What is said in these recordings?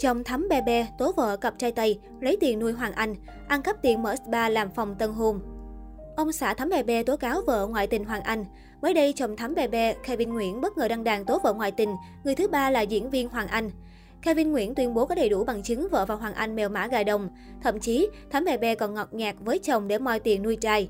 Chồng thắm be be, tố vợ cặp trai Tây, lấy tiền nuôi Hoàng Anh, ăn cắp tiền mở spa làm phòng tân hôn. Ông xã Thắm Bè Bè tố cáo vợ ngoại tình Hoàng Anh. Mới đây, chồng Thắm Bè Bè, Kevin Nguyễn bất ngờ đăng đàn tố vợ ngoại tình, người thứ ba là diễn viên Hoàng Anh. Kevin Nguyễn tuyên bố có đầy đủ bằng chứng vợ và Hoàng Anh mèo mã gà đồng. Thậm chí, Thắm Bè Bè còn ngọt nhạt với chồng để moi tiền nuôi trai.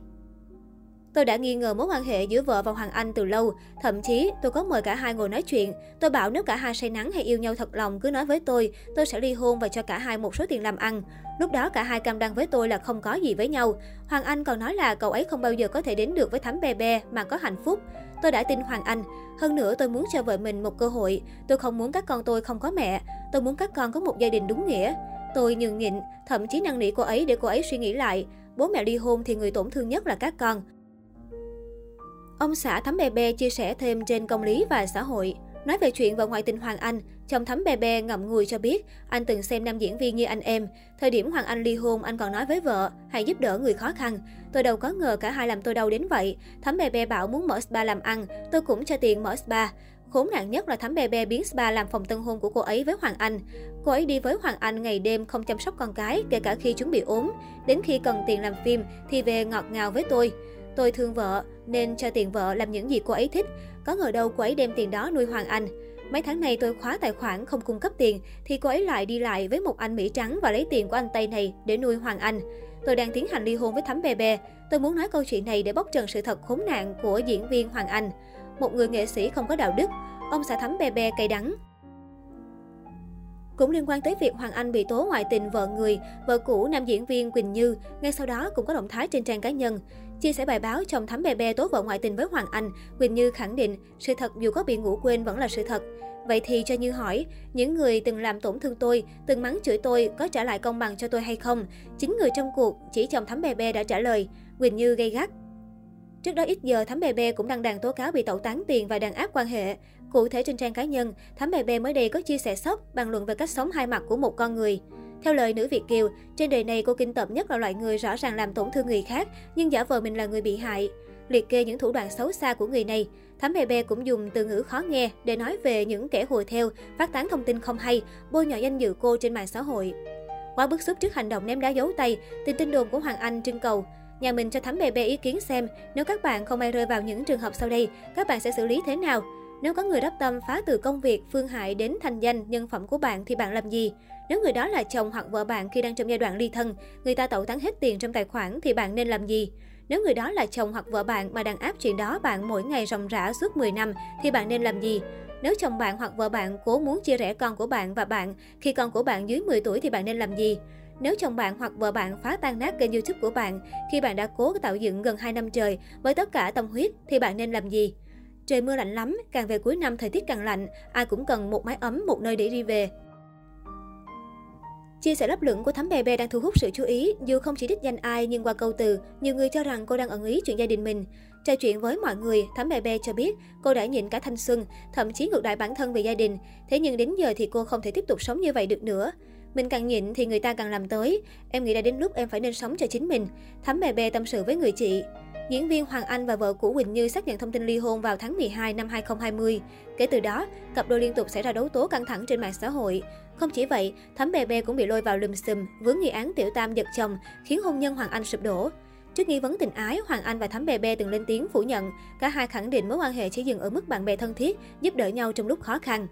Tôi đã nghi ngờ mối quan hệ giữa vợ và Hoàng Anh từ lâu. Thậm chí, tôi có mời cả hai ngồi nói chuyện. Tôi bảo nếu cả hai say nắng hay yêu nhau thật lòng cứ nói với tôi, tôi sẽ ly hôn và cho cả hai một số tiền làm ăn. Lúc đó cả hai cam đoan với tôi là không có gì với nhau. Hoàng Anh còn nói là cậu ấy không bao giờ có thể đến được với Thắm Bè Bè mà có hạnh phúc. Tôi đã tin Hoàng Anh. Hơn nữa tôi muốn cho vợ mình một cơ hội. Tôi không muốn các con tôi không có mẹ. Tôi muốn các con có một gia đình đúng nghĩa. Tôi nhường nhịn, thậm chí năn nỉ cô ấy để cô ấy suy nghĩ lại. Bố mẹ ly hôn thì người tổn thương nhất là các con. Ông xã Thắm Bè Bè chia sẻ thêm trên công lý và xã hội. Nói về chuyện vợ ngoại tình Hoàng Anh, chồng Thắm Bè Bè ngậm ngùi cho biết anh từng xem nam diễn viên như anh em. Thời điểm Hoàng Anh ly hôn, anh còn nói với vợ, hãy giúp đỡ người khó khăn. Tôi đâu có ngờ cả hai làm tôi đau đến vậy. Thắm Bè Bè bảo muốn mở spa làm ăn, tôi cũng cho tiền mở spa. Khốn nạn nhất là Thắm Bè Bè biến spa làm phòng tân hôn của cô ấy với Hoàng Anh. Cô ấy đi với Hoàng Anh ngày đêm không chăm sóc con cái, kể cả khi chúng bị ốm. Đến khi cần tiền làm phim thì về ngọt ngào với tôi. Tôi thương vợ, nên cho tiền vợ làm những gì cô ấy thích. Có ngờ đâu cô ấy đem tiền đó nuôi Hoàng Anh. Mấy tháng này tôi khóa tài khoản không cung cấp tiền, thì cô ấy lại đi lại với một anh Mỹ trắng và lấy tiền của anh Tây này để nuôi Hoàng Anh. Tôi đang tiến hành ly hôn với Thắm Bè Bè. Tôi muốn nói câu chuyện này để bóc trần sự thật khốn nạn của diễn viên Hoàng Anh. Một người nghệ sĩ không có đạo đức, ông xã Thắm Bè Bè cay đắng. Cũng liên quan tới việc Hoàng Anh bị tố ngoại tình vợ người, vợ cũ nam diễn viên Quỳnh Như, ngay sau đó cũng có động thái trên trang cá nhân. Chia sẻ bài báo chồng thắm bè bè tố vợ ngoại tình với Hoàng Anh, Quỳnh Như khẳng định sự thật dù có bị ngủ quên vẫn là sự thật. Vậy thì cho Như hỏi, những người từng làm tổn thương tôi, từng mắng chửi tôi có trả lại công bằng cho tôi hay không? Chính người trong cuộc, chỉ chồng thắm bè bè đã trả lời. Quỳnh Như gây gắt. Trước đó ít giờ, Thắm Bè Bè cũng đăng đàn tố cáo bị tẩu tán tiền và đàn áp quan hệ. Cụ thể trên trang cá nhân, Thắm Bè Bè mới đây có chia sẻ sốc, bàn luận về cách sống hai mặt của một con người. Theo lời nữ Việt Kiều, trên đời này cô kinh tởm nhất là loại người rõ ràng làm tổn thương người khác, nhưng giả vờ mình là người bị hại. Liệt kê những thủ đoạn xấu xa của người này, Thắm Bè Bè cũng dùng từ ngữ khó nghe để nói về những kẻ hùa theo, phát tán thông tin không hay, bôi nhọ danh dự cô trên mạng xã hội. Quá bức xúc trước hành động ném đá giấu tay, tin tin đồn của Hoàng Anh trưng cầu. Nhà mình cho Thắm Bè Bè ý kiến xem, nếu các bạn không may rơi vào những trường hợp sau đây, các bạn sẽ xử lý thế nào? Nếu có người đắp tâm phá từ công việc, phương hại đến thành danh, nhân phẩm của bạn thì bạn làm gì? Nếu người đó là chồng hoặc vợ bạn khi đang trong giai đoạn ly thân, người ta tẩu tán hết tiền trong tài khoản thì bạn nên làm gì? Nếu người đó là chồng hoặc vợ bạn mà đang áp chuyện đó bạn mỗi ngày ròng rã suốt 10 năm thì bạn nên làm gì? Nếu chồng bạn hoặc vợ bạn cố muốn chia rẽ con của bạn và bạn khi con của bạn dưới 10 tuổi thì bạn nên làm gì? Nếu chồng bạn hoặc vợ bạn phá tan nát kênh YouTube của bạn khi bạn đã cố tạo dựng gần 2 năm trời với tất cả tâm huyết thì bạn nên làm gì? Trời mưa lạnh lắm, càng về cuối năm thời tiết càng lạnh, ai cũng cần một mái ấm, một nơi để đi về. Chia sẻ lấp lửng của Thắm Bè Bè đang thu hút sự chú ý, dù không chỉ đích danh ai nhưng qua câu từ, nhiều người cho rằng cô đang ẩn ý chuyện gia đình mình. Trò chuyện với mọi người, Thắm Bè Bè cho biết cô đã nhịn cả thanh xuân, thậm chí ngược đại bản thân về gia đình. Thế nhưng đến giờ thì cô không thể tiếp tục sống như vậy được nữa. Mình càng nhịn thì người ta càng làm tới. Em nghĩ đã đến lúc em phải nên sống cho chính mình. Thắm Bè Bè tâm sự với người chị. Diễn viên Hoàng Anh và vợ cũ Quỳnh Như xác nhận thông tin ly hôn vào tháng 12 năm 2020. Kể từ đó, cặp đôi liên tục xảy ra đấu tố căng thẳng trên mạng xã hội. Không chỉ vậy, Thắm Bè Bè cũng bị lôi vào lùm xùm, vướng nghi án tiểu tam giật chồng, khiến hôn nhân Hoàng Anh sụp đổ. Trước nghi vấn tình ái, Hoàng Anh và Thắm Bè Bè từng lên tiếng phủ nhận. Cả hai khẳng định mối quan hệ chỉ dừng ở mức bạn bè thân thiết, giúp đỡ nhau trong lúc khó khăn.